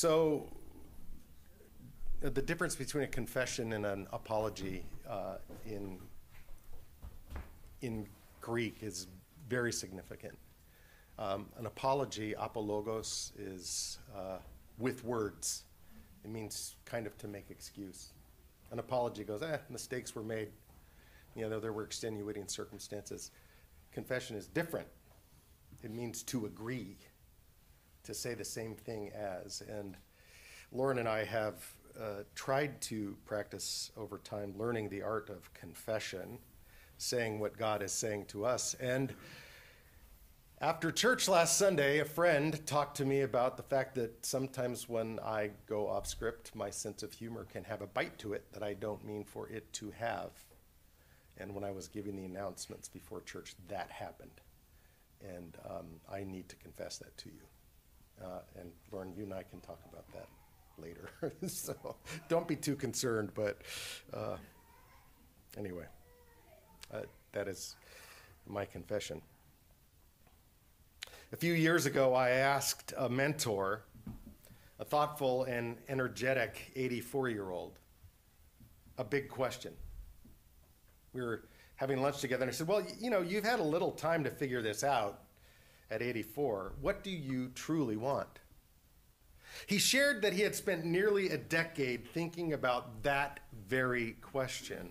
So, uh, the difference between a confession and an apology uh, in in Greek is very significant. Um, an apology, apologos, is uh, with words. It means kind of to make excuse. An apology goes, eh, mistakes were made. You know, there were extenuating circumstances. Confession is different. It means to agree, to say the same thing as. And Lauren and I have uh, tried to practice over time learning the art of confession, saying what God is saying to us. And after church last Sunday, a friend talked to me about the fact that sometimes when I go off script, my sense of humor can have a bite to it that I don't mean for it to have. And when I was giving the announcements before church, that happened. And um, I need to confess that to you. Uh, and Lauren, you and I can talk about that later. so don't be too concerned, but uh, anyway, uh, that is my confession. A few years ago, I asked a mentor, a thoughtful and energetic 84 year old, a big question. We were having lunch together, and I said, Well, you know, you've had a little time to figure this out at 84. What do you truly want? He shared that he had spent nearly a decade thinking about that very question,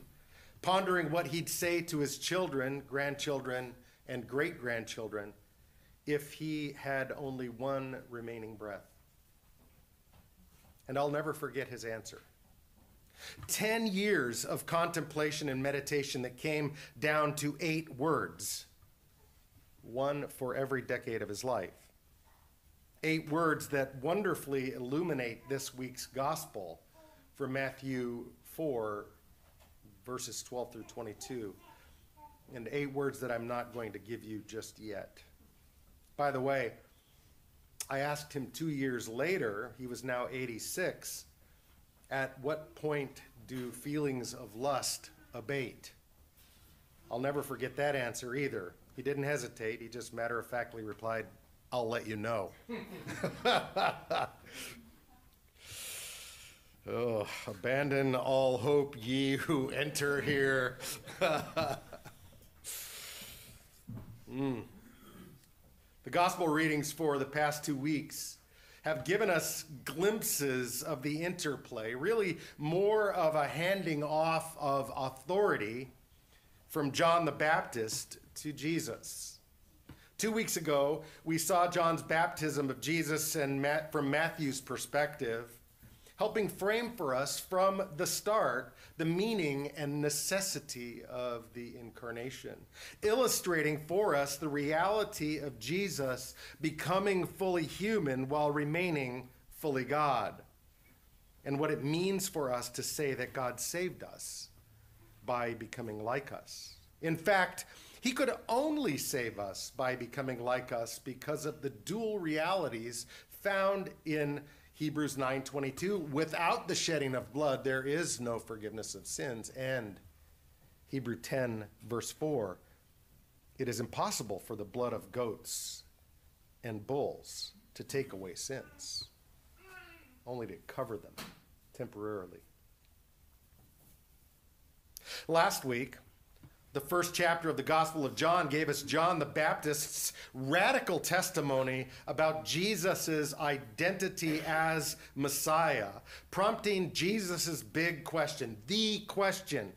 pondering what he'd say to his children, grandchildren, and great grandchildren if he had only one remaining breath? And I'll never forget his answer. Ten years of contemplation and meditation that came down to eight words, one for every decade of his life. Eight words that wonderfully illuminate this week's gospel from Matthew 4, verses 12 through 22, and eight words that I'm not going to give you just yet. By the way, I asked him two years later, he was now 86, at what point do feelings of lust abate? I'll never forget that answer either. He didn't hesitate, he just matter of factly replied, I'll let you know. oh, abandon all hope, ye who enter here. mm. The gospel readings for the past two weeks have given us glimpses of the interplay, really more of a handing off of authority from John the Baptist to Jesus. Two weeks ago, we saw John's baptism of Jesus and Matt, from Matthew's perspective helping frame for us from the start the meaning and necessity of the incarnation, illustrating for us the reality of Jesus becoming fully human while remaining fully God, and what it means for us to say that God saved us by becoming like us. In fact, he could only save us by becoming like us because of the dual realities found in Hebrews 9:22, without the shedding of blood there is no forgiveness of sins, and Hebrew 10 verse 4, it is impossible for the blood of goats and bulls to take away sins, only to cover them temporarily. Last week, the first chapter of the Gospel of John gave us John the Baptist's radical testimony about Jesus' identity as Messiah, prompting Jesus' big question, the question,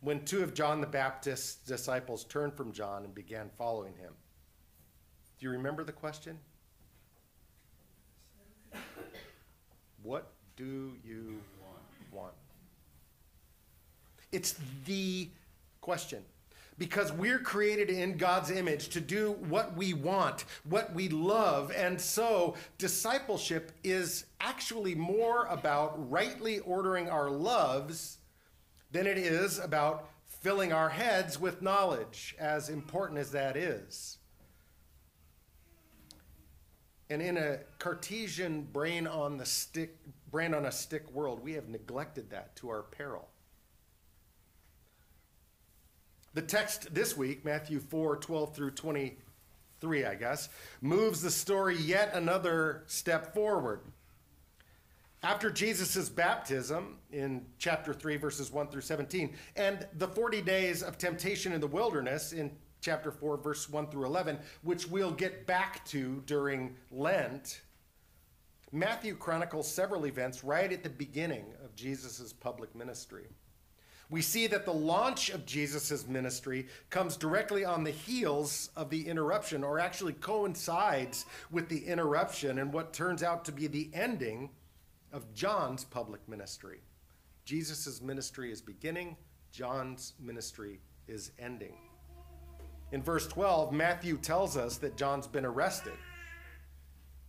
when two of John the Baptist's disciples turned from John and began following him. Do you remember the question? What do you? It's the question. Because we're created in God's image to do what we want, what we love. And so discipleship is actually more about rightly ordering our loves than it is about filling our heads with knowledge, as important as that is. And in a Cartesian brain on the stick, brain on a stick world, we have neglected that to our peril. The text this week, Matthew 4 12 through 23, I guess, moves the story yet another step forward. After Jesus' baptism in chapter 3, verses 1 through 17, and the 40 days of temptation in the wilderness in chapter 4, verse 1 through 11, which we'll get back to during Lent, Matthew chronicles several events right at the beginning of Jesus' public ministry. We see that the launch of Jesus' ministry comes directly on the heels of the interruption, or actually coincides with the interruption and what turns out to be the ending of John's public ministry. Jesus' ministry is beginning, John's ministry is ending. In verse 12, Matthew tells us that John's been arrested.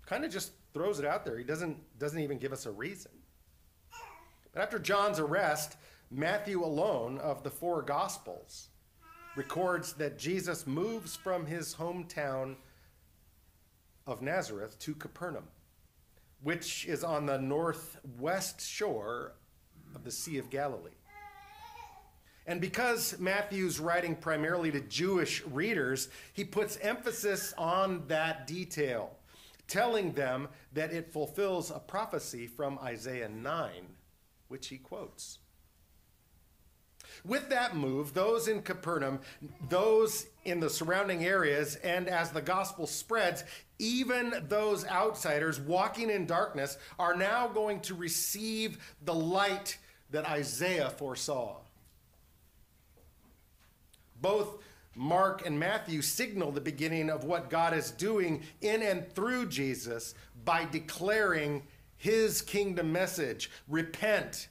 Kind of just throws it out there. He doesn't, doesn't even give us a reason. But after John's arrest, Matthew alone of the four Gospels records that Jesus moves from his hometown of Nazareth to Capernaum, which is on the northwest shore of the Sea of Galilee. And because Matthew's writing primarily to Jewish readers, he puts emphasis on that detail, telling them that it fulfills a prophecy from Isaiah 9, which he quotes. With that move, those in Capernaum, those in the surrounding areas, and as the gospel spreads, even those outsiders walking in darkness are now going to receive the light that Isaiah foresaw. Both Mark and Matthew signal the beginning of what God is doing in and through Jesus by declaring his kingdom message repent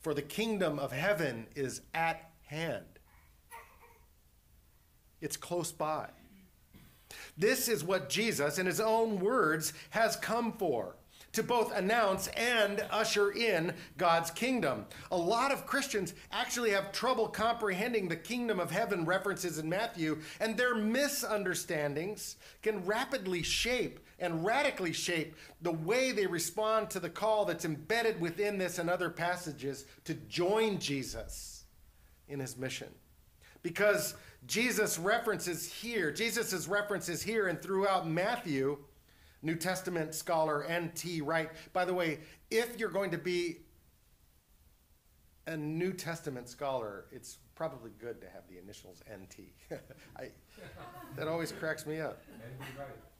for the kingdom of heaven is at hand. It's close by. This is what Jesus, in his own words, has come for to both announce and usher in God's kingdom. A lot of Christians actually have trouble comprehending the kingdom of heaven references in Matthew, and their misunderstandings can rapidly shape and radically shape the way they respond to the call that's embedded within this and other passages to join Jesus in his mission. Because Jesus references here, Jesus' references here and throughout Matthew New Testament scholar N.T. Wright. By the way, if you're going to be a New Testament scholar, it's probably good to have the initials N.T. I, that always cracks me up.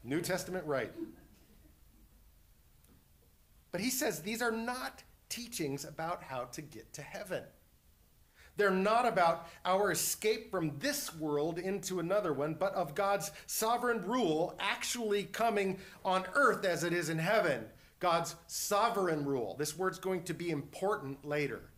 New Testament Wright. But he says these are not teachings about how to get to heaven. They're not about our escape from this world into another one, but of God's sovereign rule actually coming on earth as it is in heaven. God's sovereign rule. This word's going to be important later.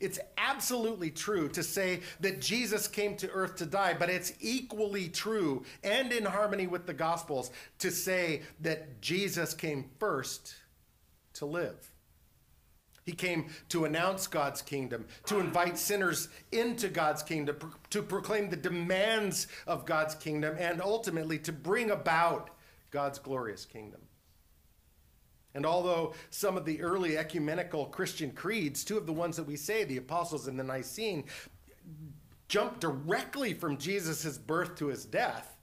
It's absolutely true to say that Jesus came to earth to die, but it's equally true and in harmony with the Gospels to say that Jesus came first to live. He came to announce God's kingdom, to invite sinners into God's kingdom, to proclaim the demands of God's kingdom, and ultimately to bring about God's glorious kingdom. And although some of the early ecumenical Christian creeds, two of the ones that we say, the Apostles and the Nicene, jump directly from Jesus' birth to his death,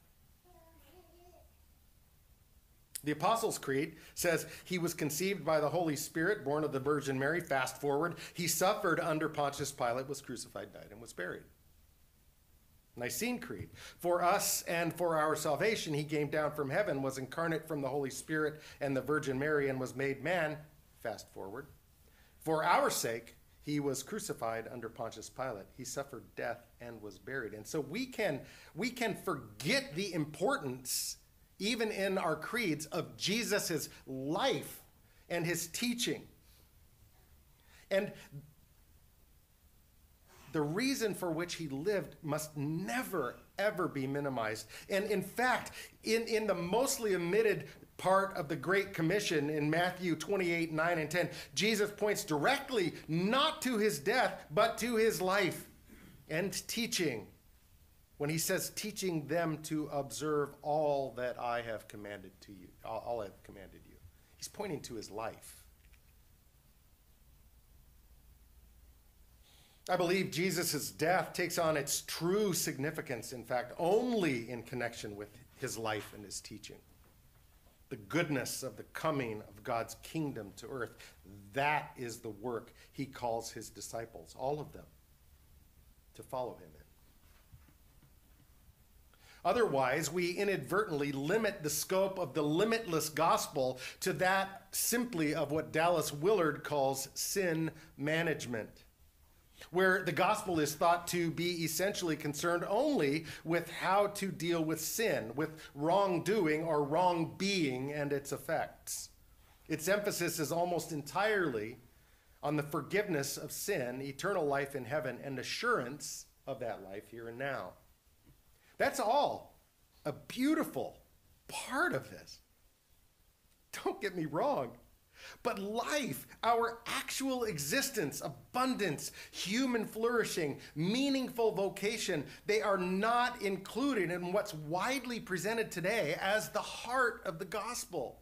The Apostles' Creed says he was conceived by the Holy Spirit, born of the Virgin Mary. Fast forward, he suffered under Pontius Pilate, was crucified, died, and was buried. Nicene Creed. For us and for our salvation, he came down from heaven, was incarnate from the Holy Spirit and the Virgin Mary, and was made man. Fast forward. For our sake, he was crucified under Pontius Pilate. He suffered death and was buried. And so we can, we can forget the importance even in our creeds, of Jesus' life and his teaching. And the reason for which he lived must never, ever be minimized. And in fact, in, in the mostly omitted part of the Great Commission in Matthew 28 9 and 10, Jesus points directly not to his death, but to his life and teaching when he says teaching them to observe all that I have commanded to you, all I have commanded you. He's pointing to his life. I believe Jesus' death takes on its true significance, in fact, only in connection with his life and his teaching. the goodness of the coming of God's kingdom to earth. That is the work he calls his disciples, all of them, to follow him in. Otherwise, we inadvertently limit the scope of the limitless gospel to that simply of what Dallas Willard calls sin management, where the gospel is thought to be essentially concerned only with how to deal with sin, with wrongdoing or wrong being and its effects. Its emphasis is almost entirely on the forgiveness of sin, eternal life in heaven, and assurance of that life here and now. That's all a beautiful part of this. Don't get me wrong. But life, our actual existence, abundance, human flourishing, meaningful vocation, they are not included in what's widely presented today as the heart of the gospel.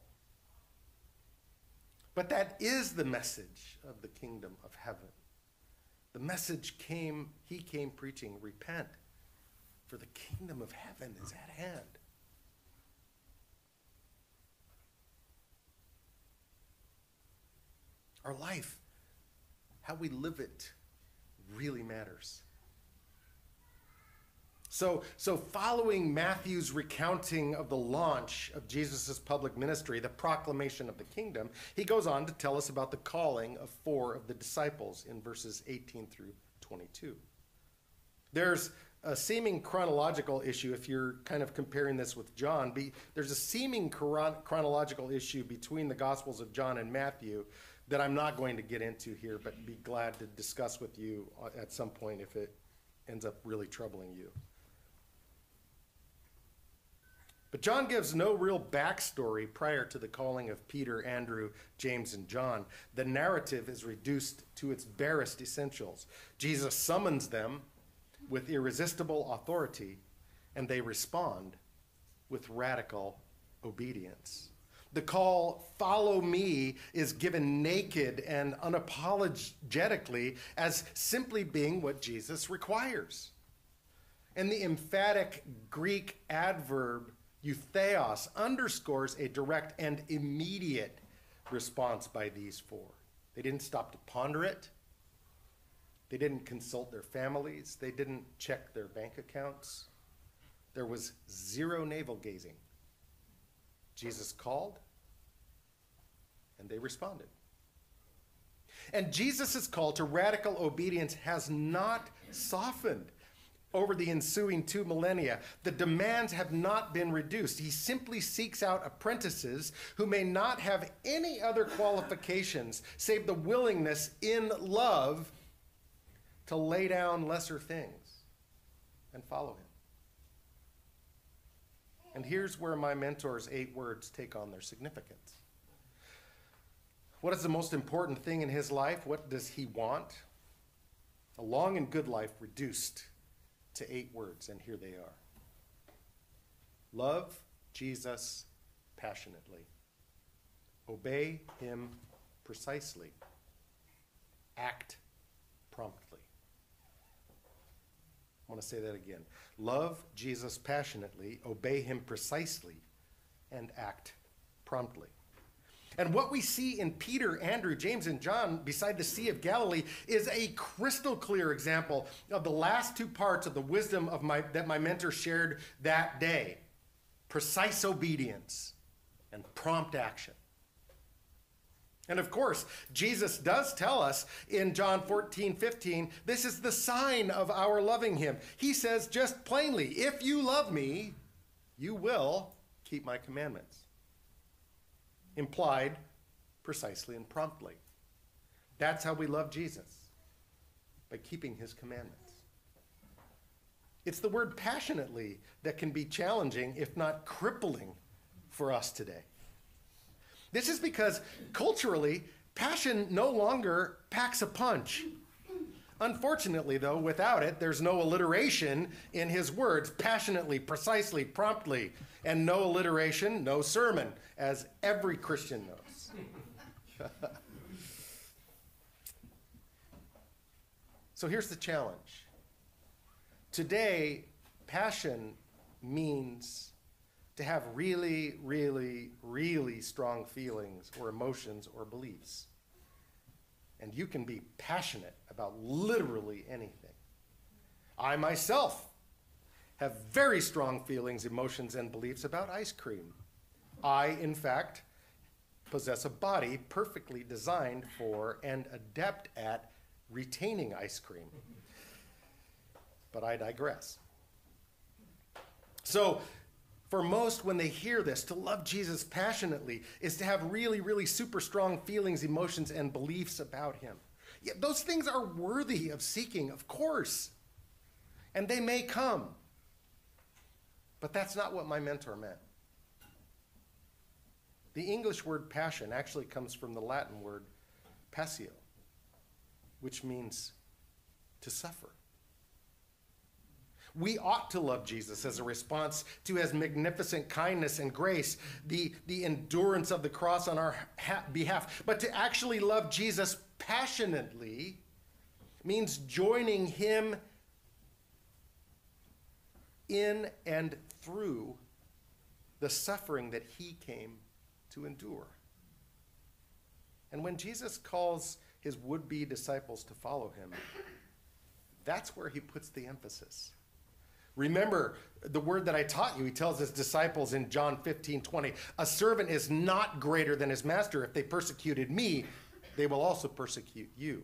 But that is the message of the kingdom of heaven. The message came, he came preaching, repent for the kingdom of heaven is at hand. Our life, how we live it, really matters. So, so following Matthew's recounting of the launch of Jesus' public ministry, the proclamation of the kingdom, he goes on to tell us about the calling of four of the disciples in verses 18 through 22. There's a seeming chronological issue if you're kind of comparing this with John. There's a seeming chron- chronological issue between the Gospels of John and Matthew that I'm not going to get into here, but be glad to discuss with you uh, at some point if it ends up really troubling you. But John gives no real backstory prior to the calling of Peter, Andrew, James, and John. The narrative is reduced to its barest essentials. Jesus summons them with irresistible authority, and they respond with radical obedience. The call, follow me, is given naked and unapologetically as simply being what Jesus requires. And the emphatic Greek adverb eutheos underscores a direct and immediate response by these four. They didn't stop to ponder it, they didn't consult their families. They didn't check their bank accounts. There was zero navel gazing. Jesus called, and they responded. And Jesus' call to radical obedience has not softened over the ensuing two millennia. The demands have not been reduced. He simply seeks out apprentices who may not have any other qualifications save the willingness in love to lay down lesser things and follow him. And here's where my mentor's eight words take on their significance. What is the most important thing in his life? What does he want? A long and good life reduced to eight words, and here they are Love Jesus passionately, obey him precisely, act promptly. I want to say that again. Love Jesus passionately, obey him precisely, and act promptly. And what we see in Peter, Andrew, James, and John beside the Sea of Galilee is a crystal clear example of the last two parts of the wisdom of my, that my mentor shared that day precise obedience and prompt action. And of course, Jesus does tell us in John 14, 15, this is the sign of our loving him. He says just plainly, if you love me, you will keep my commandments. Implied precisely and promptly. That's how we love Jesus, by keeping his commandments. It's the word passionately that can be challenging, if not crippling, for us today. This is because culturally, passion no longer packs a punch. Unfortunately, though, without it, there's no alliteration in his words passionately, precisely, promptly, and no alliteration, no sermon, as every Christian knows. so here's the challenge. Today, passion means to have really, really, really strong feelings or emotions or beliefs. And you can be passionate about literally anything. I myself have very strong feelings, emotions, and beliefs about ice cream. I, in fact, possess a body perfectly designed for and adept at retaining ice cream. But I digress. So, for most, when they hear this, to love Jesus passionately is to have really, really super strong feelings, emotions, and beliefs about him. Yeah, those things are worthy of seeking, of course. And they may come. But that's not what my mentor meant. The English word passion actually comes from the Latin word passio, which means to suffer. We ought to love Jesus as a response to his magnificent kindness and grace, the, the endurance of the cross on our ha- behalf. But to actually love Jesus passionately means joining him in and through the suffering that he came to endure. And when Jesus calls his would be disciples to follow him, that's where he puts the emphasis. Remember the word that I taught you. He tells his disciples in John 15 20, a servant is not greater than his master. If they persecuted me, they will also persecute you.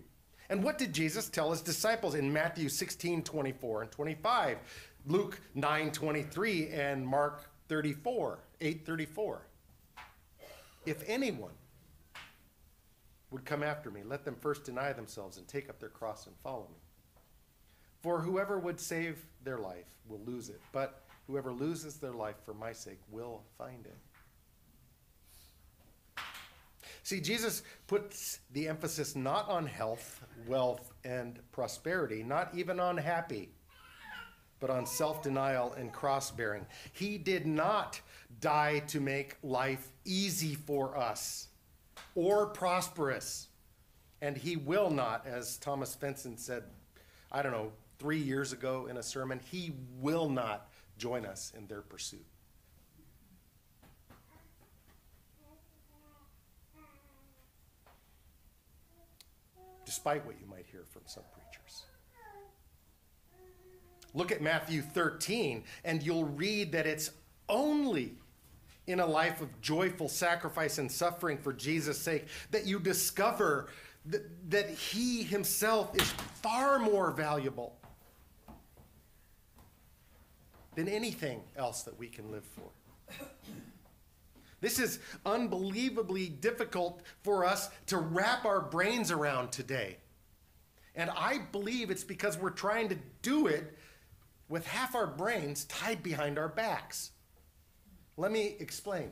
And what did Jesus tell his disciples in Matthew 16 24 and 25, Luke 9 23, and Mark 34 8 34? If anyone would come after me, let them first deny themselves and take up their cross and follow me. For whoever would save their life will lose it, but whoever loses their life for my sake will find it. See, Jesus puts the emphasis not on health, wealth, and prosperity, not even on happy, but on self denial and cross bearing. He did not die to make life easy for us or prosperous. And he will not, as Thomas Fenton said, I don't know, three years ago in a sermon, he will not join us in their pursuit. Despite what you might hear from some preachers. Look at Matthew 13, and you'll read that it's only in a life of joyful sacrifice and suffering for Jesus' sake that you discover that, He Himself is far more valuable than anything else that we can live for. This is unbelievably difficult for us to wrap our brains around today. And I believe it's because we're trying to do it with half our brains tied behind our backs. Let me explain.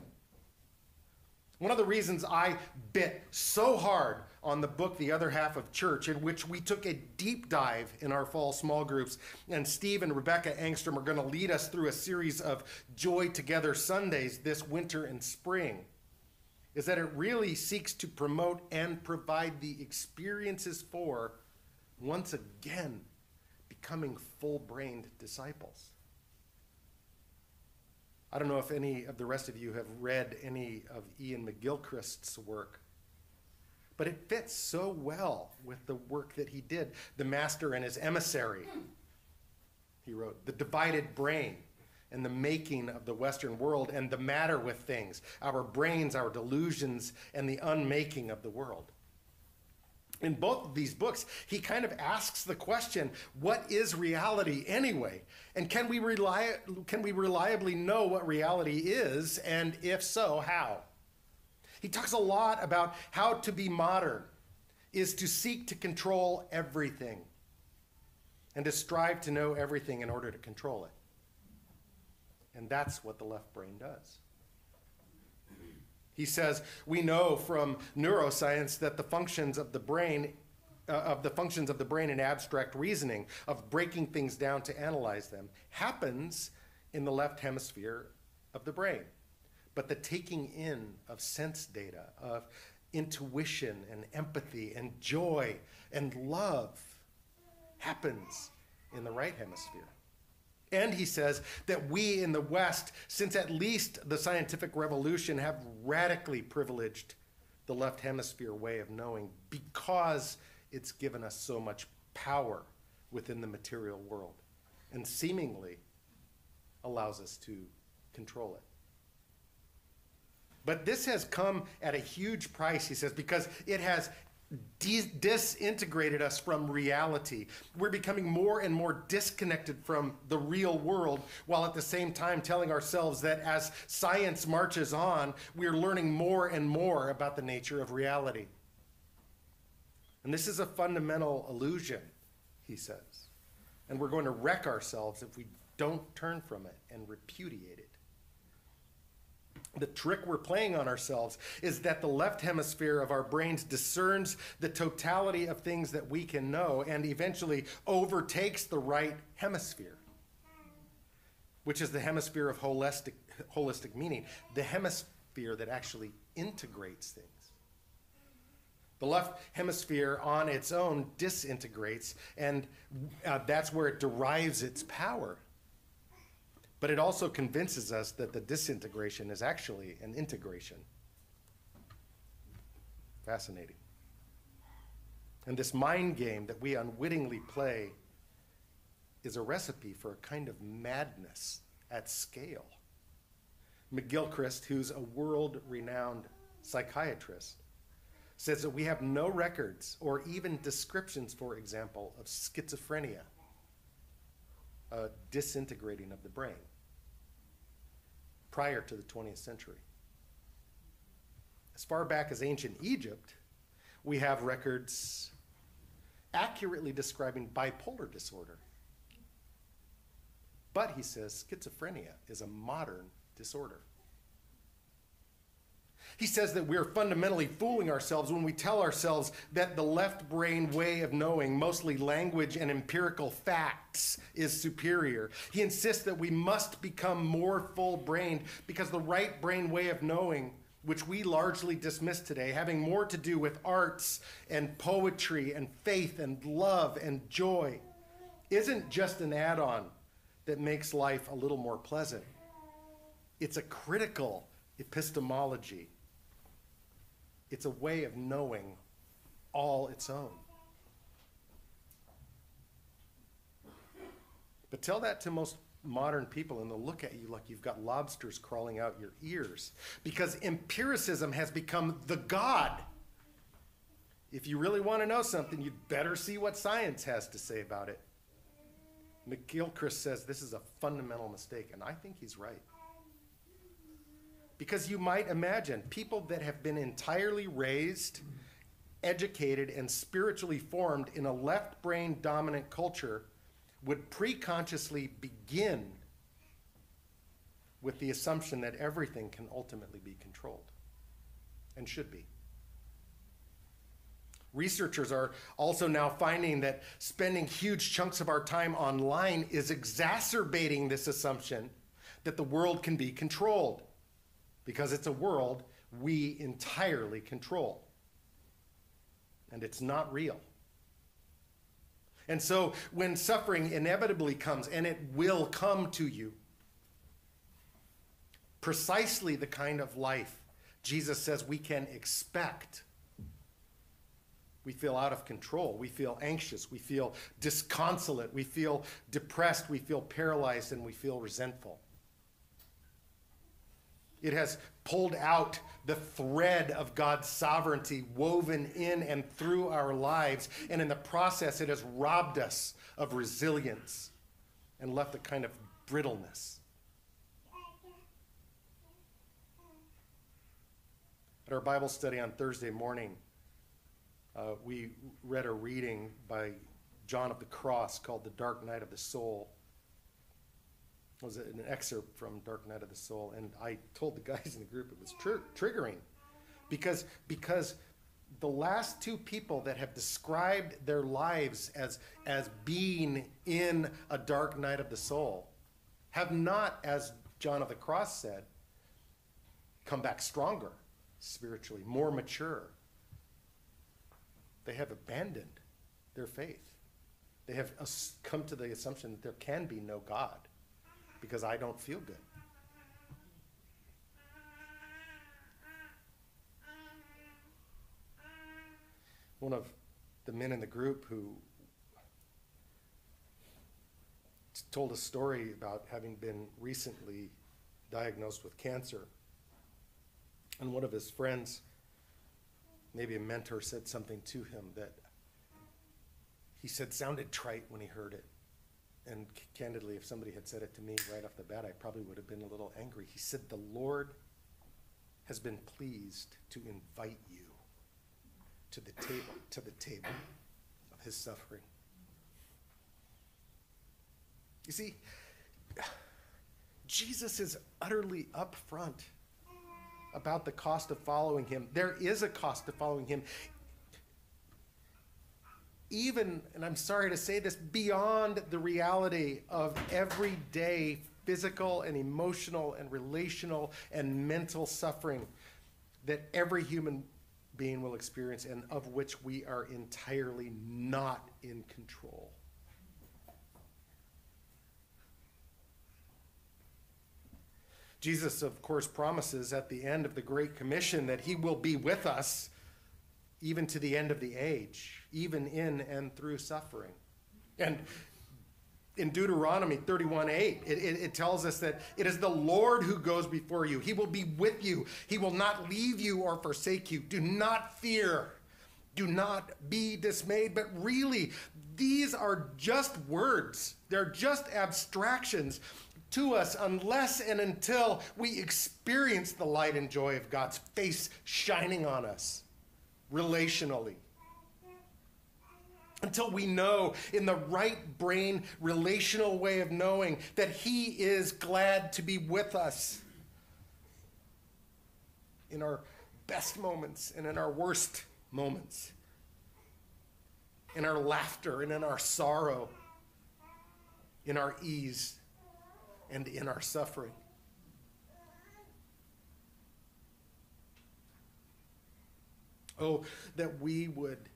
One of the reasons I bit so hard on the book The Other Half of Church, in which we took a deep dive in our fall small groups, and Steve and Rebecca Angstrom are going to lead us through a series of Joy Together Sundays this winter and spring, is that it really seeks to promote and provide the experiences for, once again, becoming full brained disciples. I don't know if any of the rest of you have read any of Iain McGilchrist's work, but it fits so well with the work that he did. The Master and His Emissary, he wrote, The Divided Brain and the making of the Western world and the matter with things, our brains, our delusions, and the unmaking of the world in both of these books, he kind of asks the question, what is reality anyway? And can we, rely, can we reliably know what reality is? And if so, how? He talks a lot about how to be modern is to seek to control everything and to strive to know everything in order to control it. And that's what the left brain does. He says, we know from neuroscience that the functions of the brain, uh, of the functions of the brain in abstract reasoning, of breaking things down to analyze them, happens in the left hemisphere of the brain. But the taking in of sense data, of intuition and empathy and joy and love happens in the right hemisphere. And he says that we in the West, since at least the scientific revolution, have radically privileged the left hemisphere way of knowing because it's given us so much power within the material world and seemingly allows us to control it. But this has come at a huge price, he says, because it has disintegrated us from reality. We're becoming more and more disconnected from the real world, while at the same time telling ourselves that as science marches on, we're learning more and more about the nature of reality. And this is a fundamental illusion, he says. And we're going to wreck ourselves if we don't turn from it and repudiate it the trick we're playing on ourselves is that the left hemisphere of our brains discerns the totality of things that we can know and eventually overtakes the right hemisphere, which is the hemisphere of holistic, holistic meaning, the hemisphere that actually integrates things. The left hemisphere on its own disintegrates, and uh, that's where it derives its power. But it also convinces us that the disintegration is actually an integration. Fascinating. And this mind game that we unwittingly play is a recipe for a kind of madness at scale. McGilchrist, who's a world renowned psychiatrist, says that we have no records or even descriptions, for example, of schizophrenia, a disintegrating of the brain prior to the 20th century. As far back as ancient Egypt, we have records accurately describing bipolar disorder. But he says schizophrenia is a modern disorder. He says that we're fundamentally fooling ourselves when we tell ourselves that the left brain way of knowing, mostly language and empirical facts, is superior. He insists that we must become more full brained because the right brain way of knowing, which we largely dismiss today, having more to do with arts and poetry and faith and love and joy, isn't just an add on that makes life a little more pleasant. It's a critical epistemology it's a way of knowing all its own. But tell that to most modern people and they'll look at you like you've got lobsters crawling out your ears because empiricism has become the god. If you really want to know something, you'd better see what science has to say about it. McGilchrist says this is a fundamental mistake, and I think he's right. Because you might imagine people that have been entirely raised, educated, and spiritually formed in a left brain dominant culture would preconsciously begin with the assumption that everything can ultimately be controlled and should be. Researchers are also now finding that spending huge chunks of our time online is exacerbating this assumption that the world can be controlled because it's a world we entirely control. And it's not real. And so when suffering inevitably comes, and it will come to you, precisely the kind of life Jesus says we can expect. We feel out of control. We feel anxious. We feel disconsolate. We feel depressed. We feel paralyzed. And we feel resentful. It has pulled out the thread of God's sovereignty woven in and through our lives. And in the process, it has robbed us of resilience and left a kind of brittleness. At our Bible study on Thursday morning, uh, we read a reading by John of the Cross called The Dark Night of the Soul was an excerpt from Dark Night of the Soul, and I told the guys in the group it was tr- triggering because because the last two people that have described their lives as as being in a dark night of the soul have not, as John of the Cross said, come back stronger spiritually, more mature. They have abandoned their faith. They have come to the assumption that there can be no God because I don't feel good. One of the men in the group who told a story about having been recently diagnosed with cancer. And one of his friends, maybe a mentor, said something to him that he said sounded trite when he heard it. And c- candidly, if somebody had said it to me right off the bat, I probably would have been a little angry. He said, The Lord has been pleased to invite you to the table, to the table of his suffering. You see, Jesus is utterly upfront about the cost of following him. There is a cost to following him. Even, and I'm sorry to say this, beyond the reality of everyday physical and emotional and relational and mental suffering that every human being will experience and of which we are entirely not in control. Jesus, of course, promises at the end of the Great Commission that he will be with us even to the end of the age, even in and through suffering. And in Deuteronomy 31 8, it, it, it, tells us that it is the Lord who goes before you. He will be with you, He will not leave you or forsake you. Do not fear. Do not be dismayed. But really, these are just words, they're just abstractions to us unless and until we experience the light and joy of God's face shining on us relationally. Until we know in the right brain, relational way of knowing that He is glad to be with us in our best moments and in our worst moments, in our laughter and in our sorrow, in our ease and in our suffering. Oh, that we would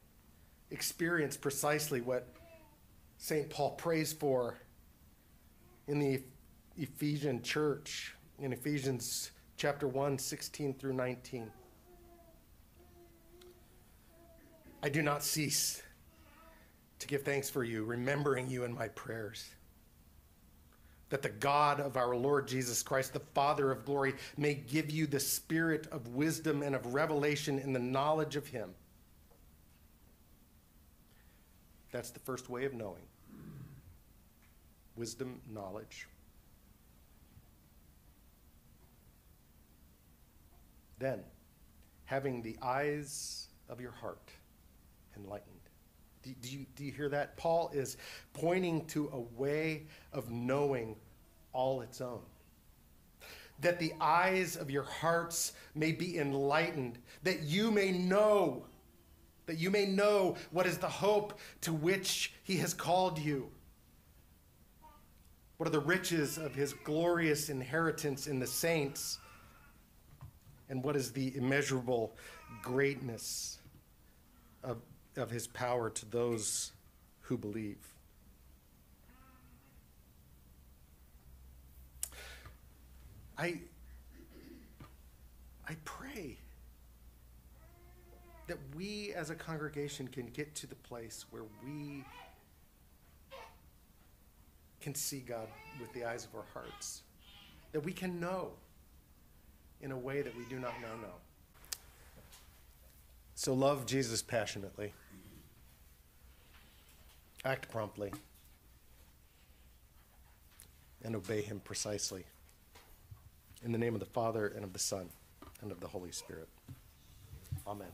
experience precisely what St. Paul prays for in the Ephesian church, in Ephesians chapter 1, 16 through 19. I do not cease to give thanks for you, remembering you in my prayers that the God of our Lord Jesus Christ, the Father of glory, may give you the spirit of wisdom and of revelation in the knowledge of Him. That's the first way of knowing wisdom, knowledge. Then, having the eyes of your heart enlightened do, do, you, do you hear that? Paul is pointing to a way of knowing all its own. That the eyes of your hearts may be enlightened, that you may know, that you may know what is the hope to which he has called you. What are the riches of his glorious inheritance in the saints? And what is the immeasurable greatness of of his power to those who believe. I, I pray that we as a congregation can get to the place where we can see God with the eyes of our hearts, that we can know in a way that we do not now know. So love Jesus passionately. Act promptly. And obey him precisely. In the name of the Father, and of the Son, and of the Holy Spirit. Amen.